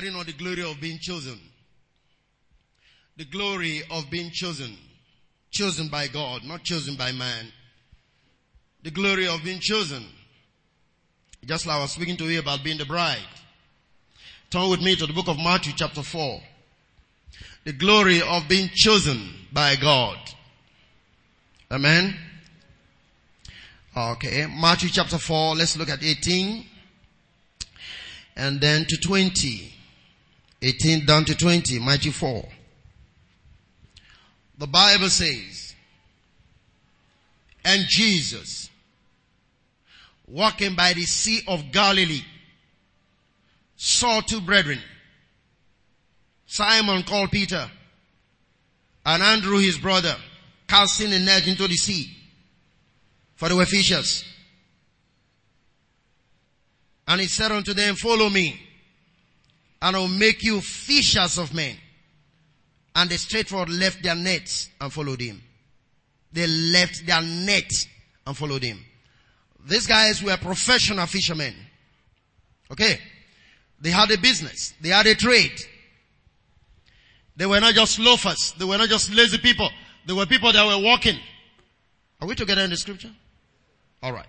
studying on the glory of being chosen. The glory of being chosen. Chosen by God, not chosen by man. The glory of being chosen. Just like I was speaking to you about being the bride. Turn with me to the book of Matthew chapter 4. The glory of being chosen by God. Amen. Okay, Matthew chapter 4, let's look at 18 and then to 20. 18 down to 20, Matthew 4. The Bible says, and Jesus, walking by the sea of Galilee, saw two brethren, Simon called Peter, and Andrew his brother, casting a net into the sea, for they were fishers. And he said unto them, follow me, and I'll make you fishers of men. And they straightforward left their nets and followed him. They left their net and followed him. These guys were professional fishermen. Okay. They had a business. They had a trade. They were not just loafers. They were not just lazy people. They were people that were walking. Are we together in the scripture? Alright.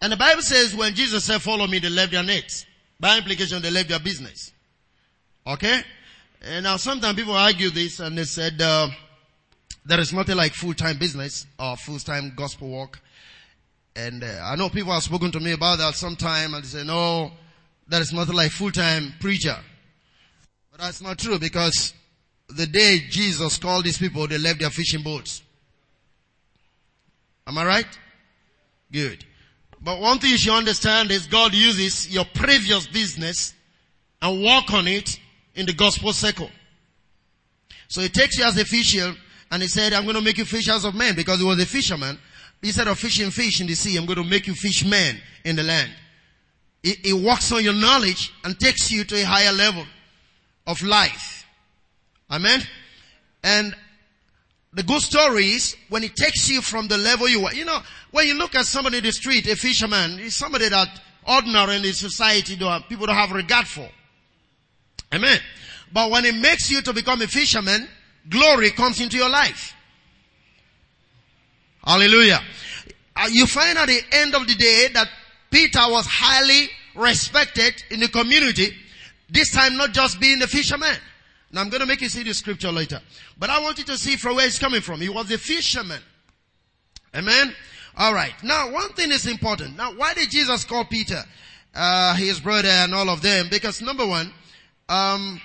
And the Bible says when Jesus said follow me, they left their nets. By implication, they left their business. Okay? And now sometimes people argue this and they said, uh, there is nothing like full-time business or full-time gospel work. And uh, I know people have spoken to me about that sometime and they say, no, there is nothing like full-time preacher. But that's not true because the day Jesus called these people, they left their fishing boats. Am I right? Good. But one thing you should understand is God uses your previous business and work on it in the gospel circle. So he takes you as a fisher and he said, I'm going to make you fishers of men because he was a fisherman. Instead of fishing fish in the sea, I'm going to make you fish men in the land. It, works on your knowledge and takes you to a higher level of life. Amen. And the good story is when it takes you from the level you were. You know, when you look at somebody in the street, a fisherman, is somebody that ordinary in the society don't, people don't have regard for. Amen. But when it makes you to become a fisherman, glory comes into your life. Hallelujah. Uh, you find at the end of the day that Peter was highly respected in the community. This time not just being a fisherman. Now I'm going to make you see the scripture later. But I want you to see from where it's coming from. He was a fisherman. Amen. Alright. Now one thing is important. Now why did Jesus call Peter, uh, his brother and all of them? Because number one, um,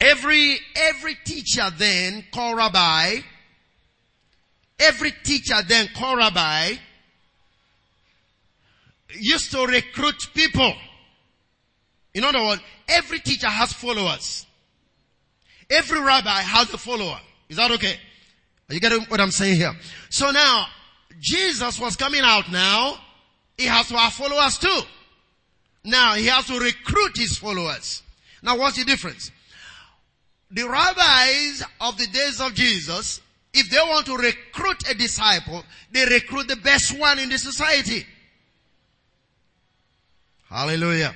every, every teacher then called rabbi, every teacher then called rabbi used to recruit people. In other words, every teacher has followers. Every rabbi has a follower. Is that okay? Are you getting what I'm saying here? So now, Jesus was coming out now. He has to have followers too. Now he has to recruit his followers. Now what's the difference? The rabbis of the days of Jesus, if they want to recruit a disciple, they recruit the best one in the society. Hallelujah.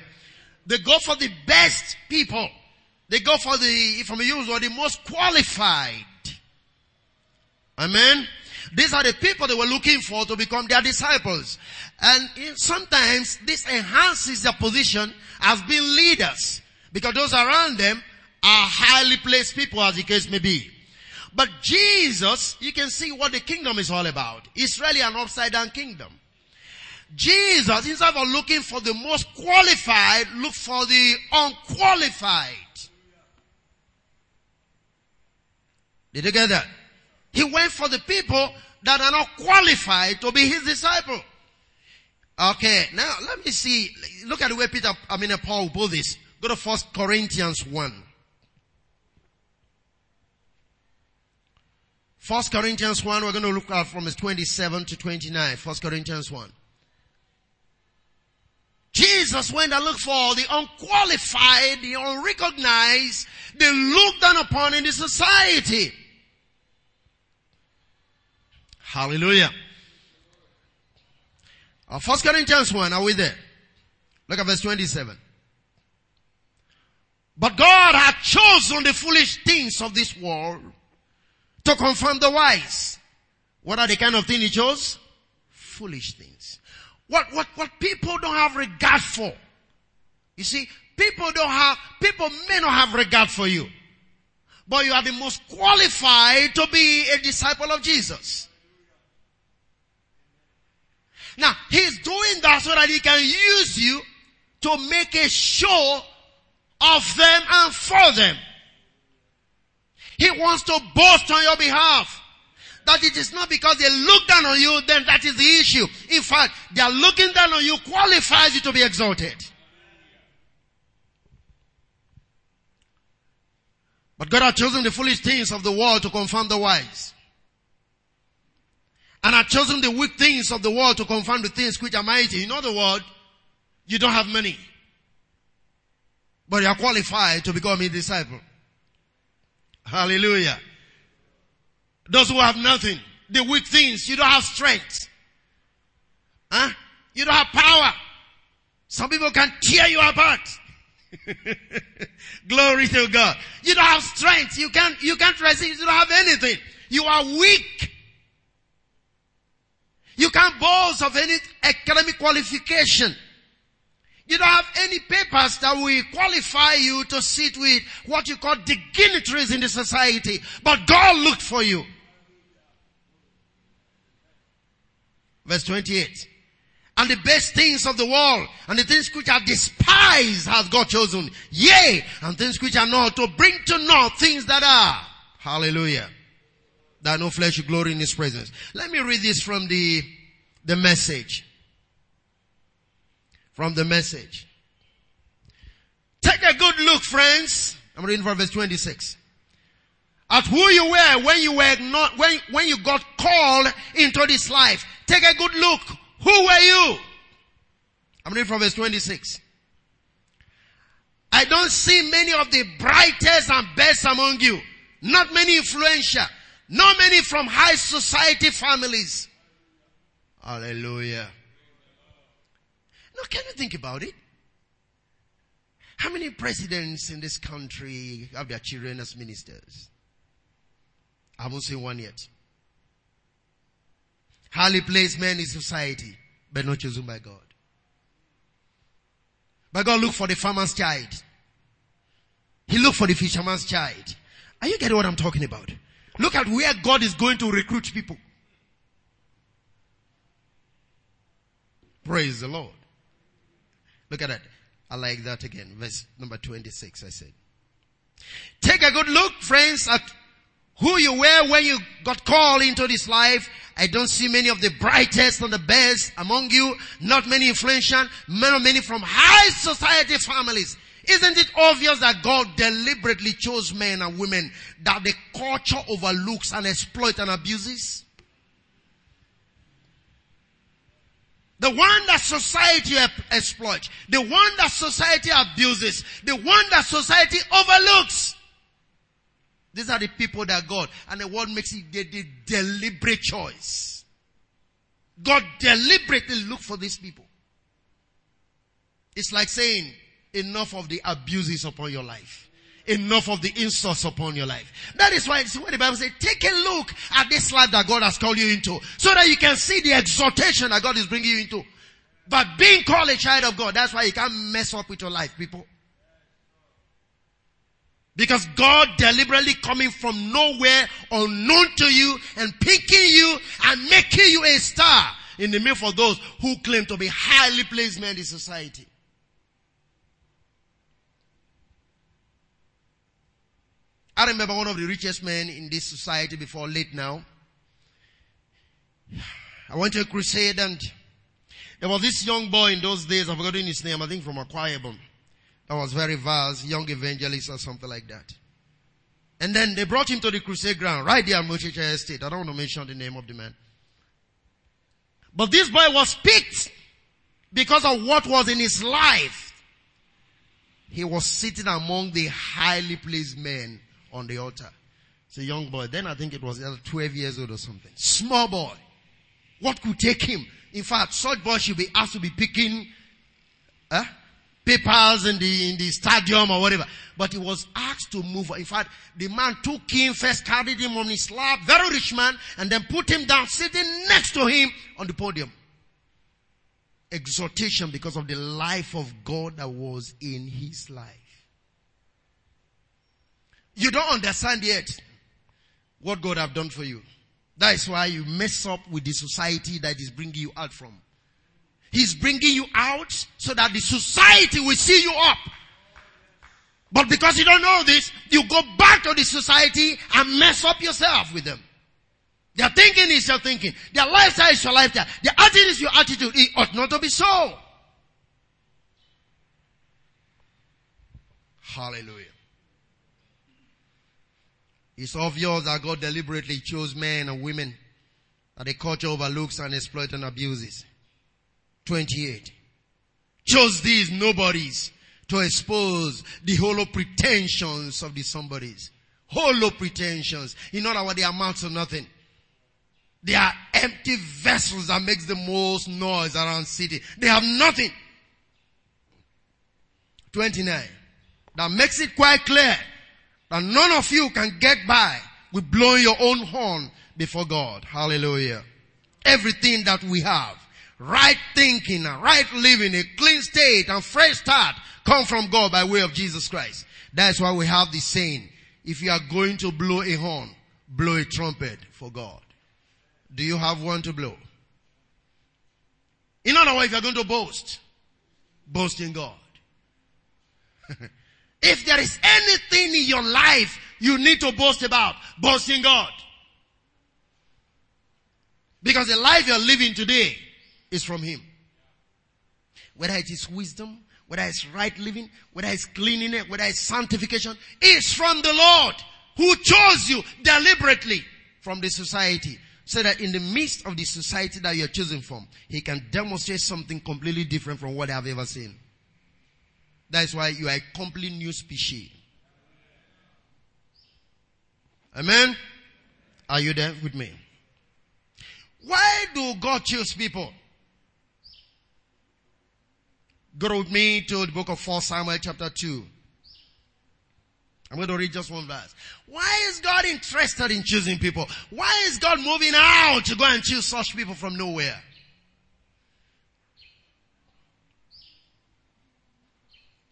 They go for the best people. They go for the, if I'm use word, the most qualified. Amen. These are the people they were looking for to become their disciples. And sometimes this enhances their position as being leaders. Because those around them are highly placed people as the case may be. But Jesus, you can see what the kingdom is all about. It's really an upside down kingdom. Jesus, instead of looking for the most qualified, look for the unqualified. Did you get that? He went for the people that are not qualified to be his disciple. Okay, now let me see. Look at the way Peter, I mean Paul put this. Go to First Corinthians 1. First Corinthians 1, we're going to look at from verse 27 to 29. First Corinthians 1. Jesus went and looked for the unqualified, the unrecognized, the looked down upon in the society. Hallelujah. Uh, First Corinthians 1, are we there? Look at verse 27. But God had chosen the foolish things of this world to confirm the wise. What are the kind of things he chose? Foolish things. What, what, what people don't have regard for. You see, people don't have, people may not have regard for you. But you are the most qualified to be a disciple of Jesus. Now, he's doing that so that he can use you to make a show of them and for them. He wants to boast on your behalf. That it is not because they look down on you, then that is the issue. In fact, they are looking down on you qualifies you to be exalted. But God has chosen the foolish things of the world to confound the wise. And has chosen the weak things of the world to confirm the things which are mighty. In other words, you don't have money. But you are qualified to become a disciple. Hallelujah. Those who have nothing, the weak things, you don't have strength. Huh? You don't have power. Some people can tear you apart. Glory to God. You don't have strength. You can't, you can't resist. You don't have anything. You are weak. You can't boast of any academic qualification. You don't have any papers that will qualify you to sit with what you call dignitaries in the society. But God looked for you. Verse 28. And the best things of the world and the things which are despised has God chosen. Yea, and things which are not to bring to naught things that are. Hallelujah. That no flesh should glory in his presence. Let me read this from the, the message from the message. Take a good look, friends. I'm reading from verse 26. At who you were when you were not, when, when you got called into this life. Take a good look. Who were you? I'm reading from verse 26. I don't see many of the brightest and best among you. Not many influential. Not many from high society families. Hallelujah. Now, can you think about it? How many presidents in this country have their children as ministers? I haven't seen one yet. Highly placed men in society, but not chosen by God. But God looked for the farmer's child. He looked for the fisherman's child. Are you getting what I'm talking about? Look at where God is going to recruit people. Praise the Lord. Look at that. I like that again. Verse number 26, I said. Take a good look, friends, at who you were when you got called into this life. I don't see many of the brightest and the best among you. Not many influential, many from high society families. Isn't it obvious that God deliberately chose men and women that the culture overlooks and exploits and abuses? The one that society exploits. The one that society abuses. The one that society overlooks. These are the people that God, and the world makes it the, the deliberate choice. God deliberately look for these people. It's like saying, enough of the abuses upon your life enough of the insults upon your life. That is why it's what the Bible says, take a look at this life that God has called you into so that you can see the exaltation that God is bringing you into. But being called a child of God, that's why you can't mess up with your life, people. Because God deliberately coming from nowhere, unknown to you, and picking you and making you a star in the midst of those who claim to be highly placed men in society. I remember one of the richest men in this society before late now. I went to a crusade and there was this young boy in those days, I've forgotten his name, I think from Ibom. That was very vast, young evangelist or something like that. And then they brought him to the crusade ground, right there in Mochicha Estate. I don't want to mention the name of the man. But this boy was picked because of what was in his life. He was sitting among the highly placed men on the altar. It's a young boy. Then I think it was 12 years old or something. Small boy. What could take him? In fact, such boy should be asked to be picking, huh? papers in the, in the stadium or whatever. But he was asked to move. In fact, the man took him, first carried him on his lap, very rich man, and then put him down, sitting next to him on the podium. Exhortation because of the life of God that was in his life. You don't understand yet what God have done for you. That is why you mess up with the society that is bringing you out from. He's bringing you out so that the society will see you up. But because you don't know this, you go back to the society and mess up yourself with them. Their thinking is your thinking. Their lifestyle is your lifestyle. Their attitude is your attitude. It ought not to be so. Hallelujah. It's obvious that God deliberately chose men and women that the culture overlooks and exploits and abuses. 28. Chose these nobodies to expose the hollow pretensions of the somebodies. Hollow pretensions. In other words, they amount to nothing. They are empty vessels that makes the most noise around city. They have nothing. 29. That makes it quite clear that none of you can get by with blowing your own horn before God. Hallelujah. Everything that we have right thinking right living, a clean state and fresh start come from God by way of Jesus Christ. That's why we have the saying, if you are going to blow a horn, blow a trumpet for God. Do you have one to blow? In other words, if you're going to boast, boast in God. if there is anything in your life you need to boast about, boast in God. Because the life you're living today is from Him. Whether it is wisdom, whether it's right living, whether it's cleanliness, whether it's sanctification, it's from the Lord who chose you deliberately from the society. So that in the midst of the society that you're choosing from, He can demonstrate something completely different from what I've ever seen. That's why you are a complete new species. Amen? Are you there with me? Why do God choose people? Go with me to the book of 4 Samuel chapter 2. I'm going to read just one verse. Why is God interested in choosing people? Why is God moving out to go and choose such people from nowhere?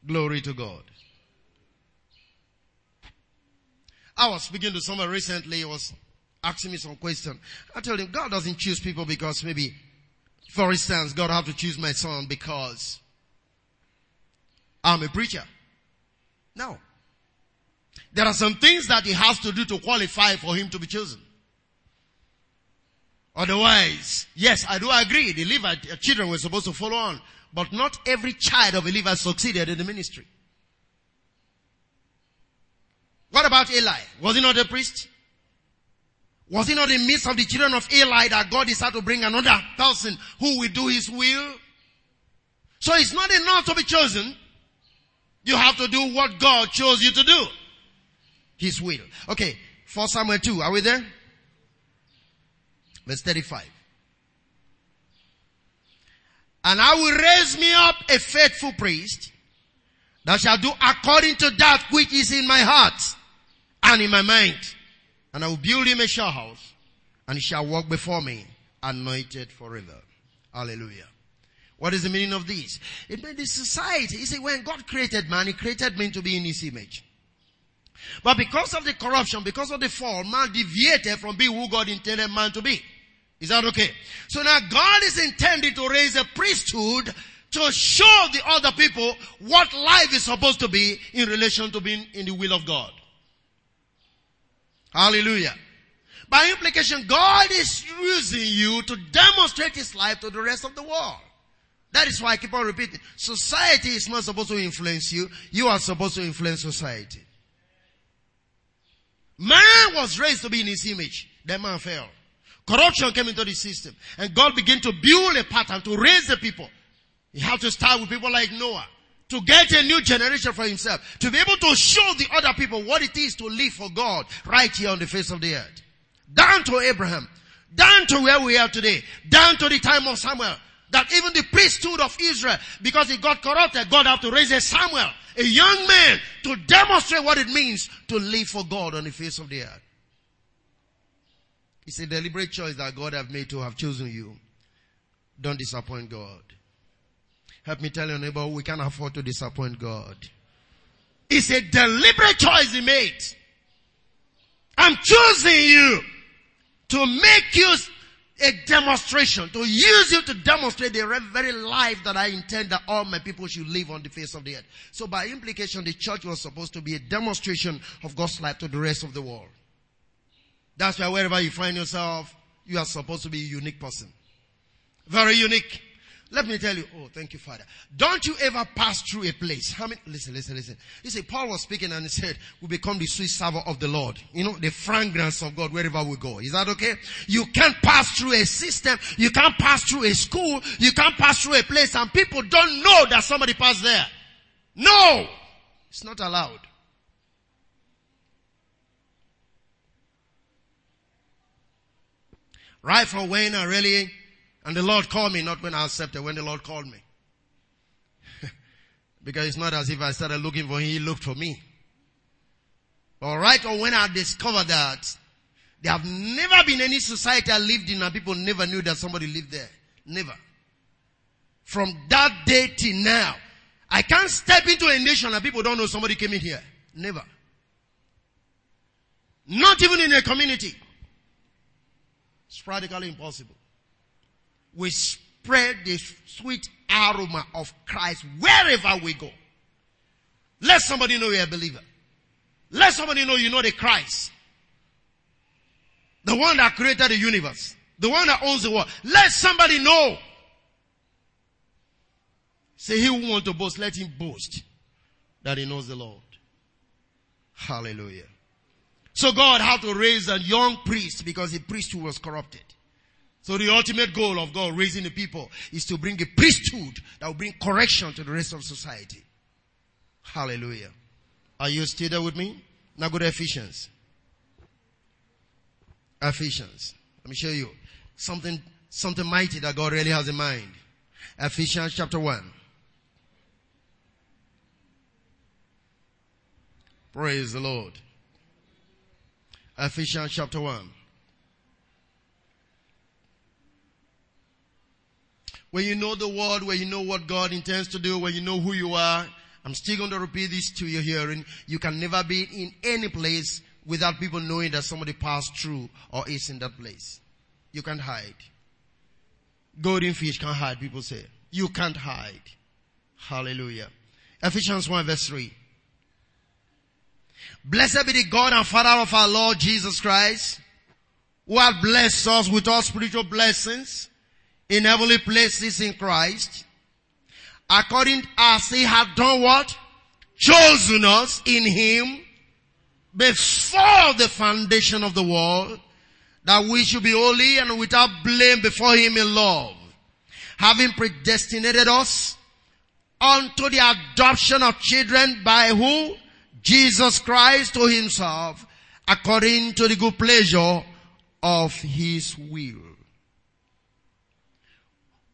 Glory to God. I was speaking to someone recently, he was asking me some question. I told him, God doesn't choose people because maybe, for instance, God have to choose my son because I'm a preacher. No. There are some things that he has to do to qualify for him to be chosen. Otherwise, yes, I do agree. The Levite uh, children were supposed to follow on, but not every child of Levite succeeded in the ministry. What about Eli? Was he not a priest? Was he not in the midst of the children of Eli that God decided to bring another person who will do his will? So it's not enough to be chosen. You have to do what God chose you to do. His will. Okay. 4 Samuel 2. Are we there? Verse 35. And I will raise me up a faithful priest that shall do according to that which is in my heart and in my mind. And I will build him a sure house and he shall walk before me anointed forever. Hallelujah. What is the meaning of this? It means the society. You see, when God created man, He created man to be in His image. But because of the corruption, because of the fall, man deviated from being who God intended man to be. Is that okay? So now God is intended to raise a priesthood to show the other people what life is supposed to be in relation to being in the will of God. Hallelujah. By implication, God is using you to demonstrate His life to the rest of the world. That is why I keep on repeating. Society is not supposed to influence you. You are supposed to influence society. Man was raised to be in his image. That man fell. Corruption came into the system. And God began to build a pattern to raise the people. He had to start with people like Noah. To get a new generation for himself. To be able to show the other people what it is to live for God right here on the face of the earth. Down to Abraham. Down to where we are today. Down to the time of Samuel that even the priesthood of Israel, because it got corrupted, God had to raise a Samuel, a young man, to demonstrate what it means to live for God on the face of the earth. It's a deliberate choice that God have made to have chosen you. Don't disappoint God. Help me tell your neighbor, we can't afford to disappoint God. It's a deliberate choice he made. I'm choosing you to make you a demonstration, to use you to demonstrate the very life that I intend that all my people should live on the face of the earth. So by implication, the church was supposed to be a demonstration of God's life to the rest of the world. That's why wherever you find yourself, you are supposed to be a unique person. Very unique. Let me tell you, oh, thank you, Father. Don't you ever pass through a place? How many, listen, listen, listen. You see, Paul was speaking and he said, we become the sweet savor of the Lord. You know, the fragrance of God wherever we go. Is that okay? You can't pass through a system. You can't pass through a school. You can't pass through a place and people don't know that somebody passed there. No! It's not allowed. Right from when I really and the Lord called me, not when I accepted, when the Lord called me. because it's not as if I started looking for him, he looked for me. Alright, or when I discovered that there have never been any society I lived in and people never knew that somebody lived there. Never. From that day till now, I can't step into a nation and people don't know somebody came in here. Never. Not even in a community. It's practically impossible we spread the sweet aroma of Christ wherever we go. Let somebody know you're a believer. Let somebody know you know the Christ. The one that created the universe. The one that owns the world. Let somebody know. Say he who want to boast, let him boast that he knows the Lord. Hallelujah. So God had to raise a young priest because the priest who was corrupted. So the ultimate goal of God raising the people is to bring a priesthood that will bring correction to the rest of society. Hallelujah. Are you still there with me? Now go to Ephesians. Ephesians. Let me show you something, something mighty that God really has in mind. Ephesians chapter 1. Praise the Lord. Ephesians chapter 1. when you know the word, when you know what God intends to do, when you know who you are, I'm still going to repeat this to your hearing. You can never be in any place without people knowing that somebody passed through or is in that place. You can't hide. Golden fish can't hide, people say. You can't hide. Hallelujah. Ephesians 1 verse 3. Blessed be the God and Father of our Lord Jesus Christ, who has blessed us with all spiritual blessings in heavenly places in Christ, according as he had done what? Chosen us in him before the foundation of the world, that we should be holy and without blame before him in love, having predestinated us unto the adoption of children by who? Jesus Christ to himself, according to the good pleasure of his will.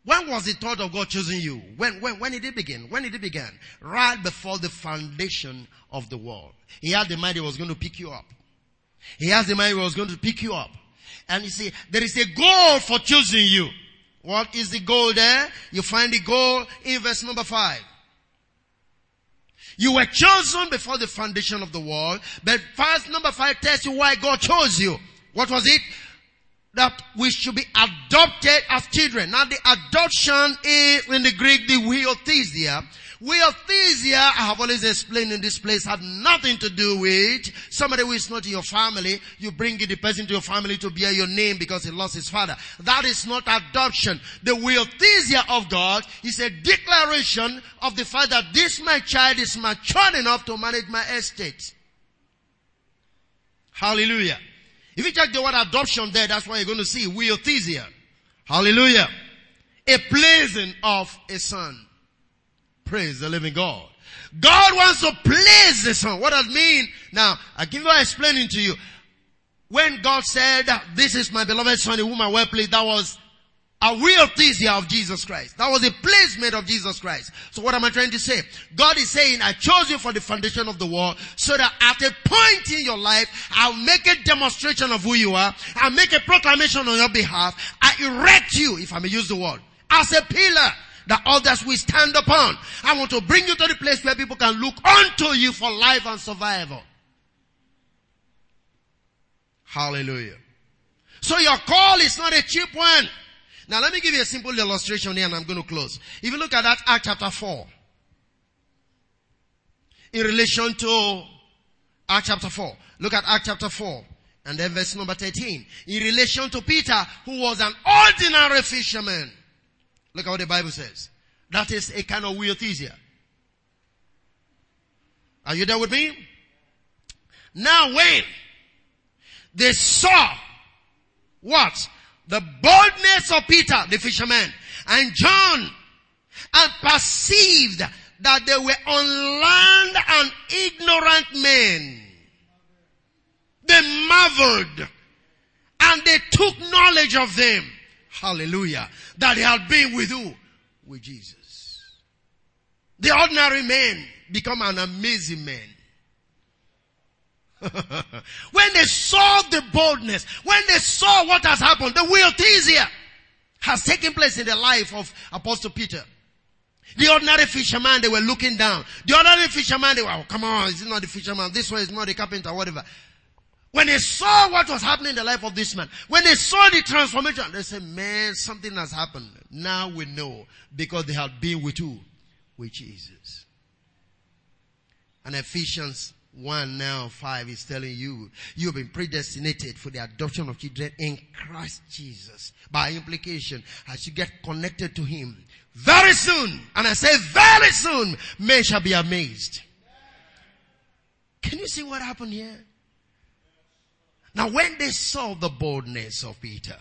When was the thought of God choosing you? When, when, when did it begin? When did it begin? Right before the foundation of the world. He had the mind he was going to pick you up. He has the mind he was going to pick you up. And you see, there is a goal for choosing you. What is the goal there? You find the goal in verse number five. You were chosen before the foundation of the world, but verse number five tells you why God chose you. What was it? that we should be adopted as children. Now the adoption is in the Greek the huiothesia. Huiothesia, I have always explained in this place, had nothing to do with somebody who is not in your family. You bring the person to your family to bear your name because he lost his father. That is not adoption. The huiothesia of God is a declaration of the fact that this my child is mature enough to manage my estate. Hallelujah. If you check the word adoption there, that's what you're going to see. Huiothesia. Hallelujah. A placing of a son. Praise the living God. God wants to place the son. What does it mean? Now, I give you explaining to you. When God said, this is my beloved son whom I well pleased, that was a huiothesia of Jesus Christ. That was a placement of Jesus Christ. So what am I trying to say? God is saying, I chose you for the foundation of the world so that at a point in your life, I'll make a demonstration of who you are. I'll make a proclamation on your behalf. I erect you, if I may use the word, as a pillar that others will stand upon. I want to bring you to the place where people can look unto you for life and survival. Hallelujah. So your call is not a cheap one. Now let me give you a simple illustration here and I'm going to close. If you look at that Act chapter 4, in relation to Act chapter 4, look at Act chapter 4 and then verse number 13. In relation to Peter, who was an ordinary fisherman. Look at what the Bible says. That is a kind of huiothesia. Are you there with me? Now when they saw what? the boldness of Peter, the fisherman, and John, and perceived that they were on land and ignorant men. They marveled and they took knowledge of them. Hallelujah. That they had been with who? With Jesus. The ordinary man become an amazing man. when they saw the boldness, when they saw what has happened, the huiothesia has taken place in the life of Apostle Peter. The ordinary fisherman, they were looking down. The ordinary fisherman, they were, oh, come on, this is not the fisherman? This one is not the carpenter, whatever. When they saw what was happening in the life of this man, when they saw the transformation, they said, man, something has happened. Now we know because they had been with who? With Jesus. And Ephesians 1 now 5 is telling you, you have been predestinated for the adoption of children in Christ Jesus. By implication, as you get connected to Him, very soon, and I say very soon, men shall be amazed. Can you see what happened here? Now when they saw the boldness of Peter,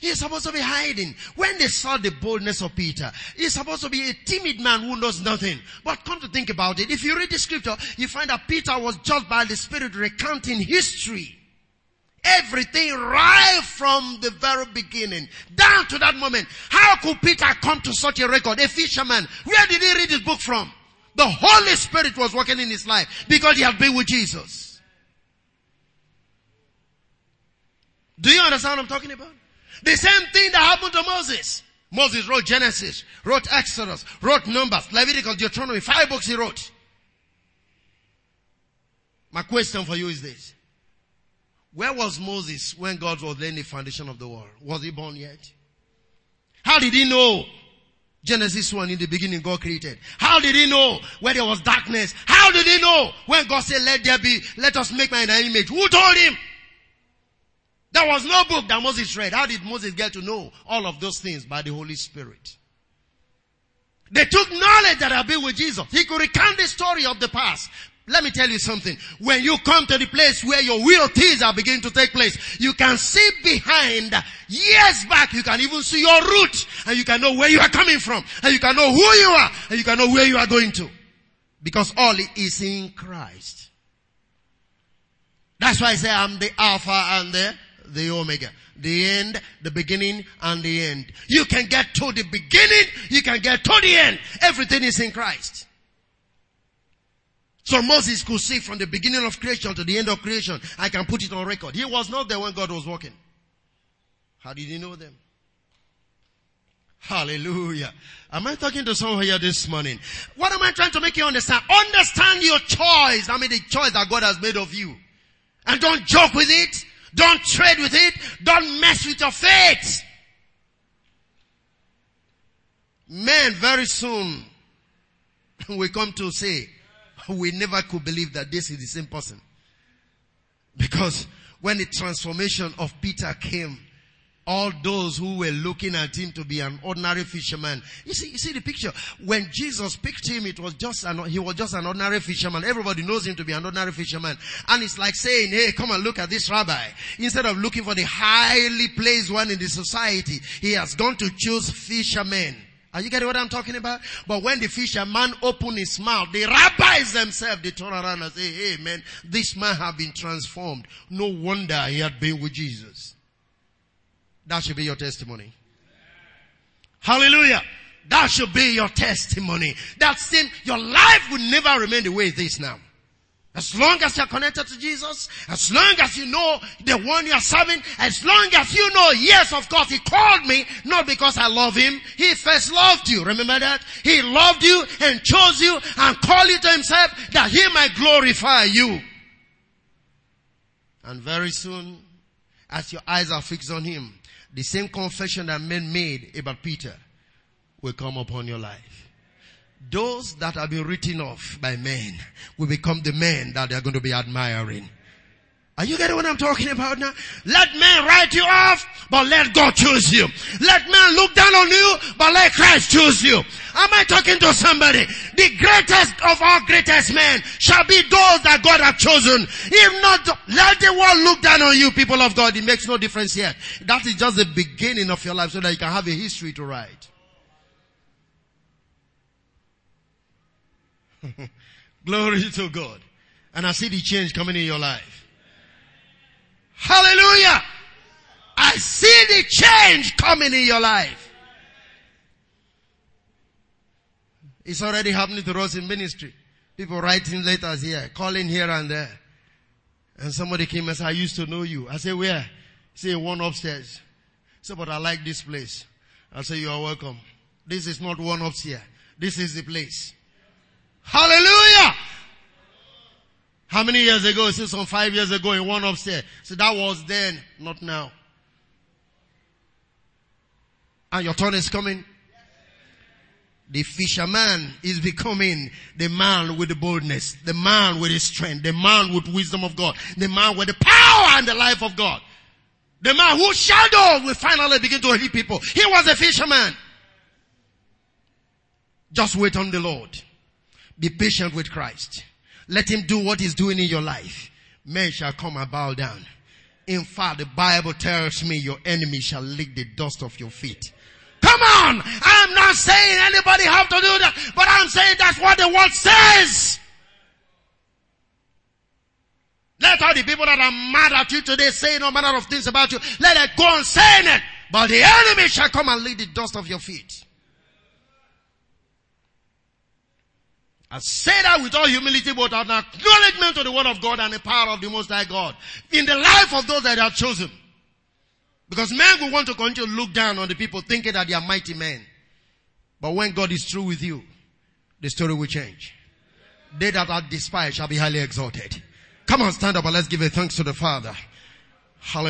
He's supposed to be hiding. When they saw the boldness of Peter, he's supposed to be a timid man who knows nothing. But come to think about it, if you read the scripture, you find that Peter was judged by the Spirit recounting history. Everything right from the very beginning, down to that moment. How could Peter come to such a record? A fisherman. Where did he read his book from? The Holy Spirit was working in his life because he had been with Jesus. Do you understand what I'm talking about? The same thing that happened to Moses. Moses wrote Genesis, wrote Exodus, wrote Numbers, Leviticus, Deuteronomy, five books he wrote. My question for you is this. Where was Moses when God was laying the foundation of the world? Was he born yet? How did he know Genesis 1 in the beginning God created? How did he know when there was darkness? How did he know when God said let there be, let us make my image? Who told him? There was no book that Moses read. How did Moses get to know all of those things? By the Holy Spirit. They took knowledge that had been with Jesus. He could recount the story of the past. Let me tell you something. When you come to the place where your real things are beginning to take place, you can see behind years back, you can even see your roots and you can know where you are coming from and you can know who you are and you can know where you are going to. Because all is in Christ. That's why I say I'm the Alpha and the the Omega. The end, the beginning, and the end. You can get to the beginning, you can get to the end. Everything is in Christ. So Moses could see from the beginning of creation to the end of creation. I can put it on record. He was not there when God was working. How did he know them? Hallelujah. Am I talking to someone here this morning? What am I trying to make you understand? Understand your choice. I mean the choice that God has made of you. And don't joke with it. Don't trade with it. Don't mess with your faith. Men very soon we come to say, we never could believe that this is the same person. Because when the transformation of Peter came, all those who were looking at him to be an ordinary fisherman. You see, you see the picture. When Jesus picked him, it was just an, he was just an ordinary fisherman. Everybody knows him to be an ordinary fisherman. And it's like saying, hey, come and look at this rabbi. Instead of looking for the highly placed one in the society, he has gone to choose fishermen. Are you getting what I'm talking about? But when the fisherman opened his mouth, the rabbis themselves, they turn around and say, hey man, this man have been transformed. No wonder he had been with Jesus. That should be your testimony. Hallelujah. That should be your testimony. That same, your life will never remain the way it is now. As long as you're connected to Jesus, as long as you know the one you're serving, as long as you know, yes, of course, He called me, not because I love Him. He first loved you. Remember that? He loved you and chose you and called you to Himself that He might glorify you. And very soon, as your eyes are fixed on Him, the same confession that men made about Peter will come upon your life. Those that have been written off by men will become the men that they're going to be admiring. Are you getting what I'm talking about now? Let men write you off, but let God choose you. Let men look down on you, but let Christ choose you. Am I talking to somebody? The greatest of all greatest men shall be those that God has chosen. If not, let the world look down on you, people of God. It makes no difference here. That is just the beginning of your life so that you can have a history to write. Glory to God. And I see the change coming in your life. Hallelujah. I see the change coming in your life. It's already happening to us in ministry. People writing letters here, calling here and there. And somebody came and said, I used to know you. I said, where? Say one upstairs. Say, but I like this place. I say, you are welcome. This is not one upstairs. This is the place. Hallelujah! How many years ago? Say some five years ago in one upstairs. So that was then, not now. And your turn is coming. The fisherman is becoming the man with the boldness, the man with the strength, the man with wisdom of God, the man with the power and the life of God. The man whose shadow will finally begin to hit people. He was a fisherman. Just wait on the Lord. Be patient with Christ. Let him do what he's doing in your life. Men shall come and bow down. In fact, the Bible tells me your enemy shall lick the dust of your feet. Come on! I'm not saying anybody have to do that, but I'm saying that's what the word says. Let all the people that are mad at you today saying all manner of things about you, let it go on saying it. But the enemy shall come and lick the dust of your feet. I say that with all humility, but an acknowledgement to the word of God and the power of the Most High God in the life of those that are chosen. Because men will want to continue to look down on the people thinking that they are mighty men. But when God is true with you, the story will change. They that are despised shall be highly exalted. Come on, stand up and let's give a thanks to the Father. Hallelujah.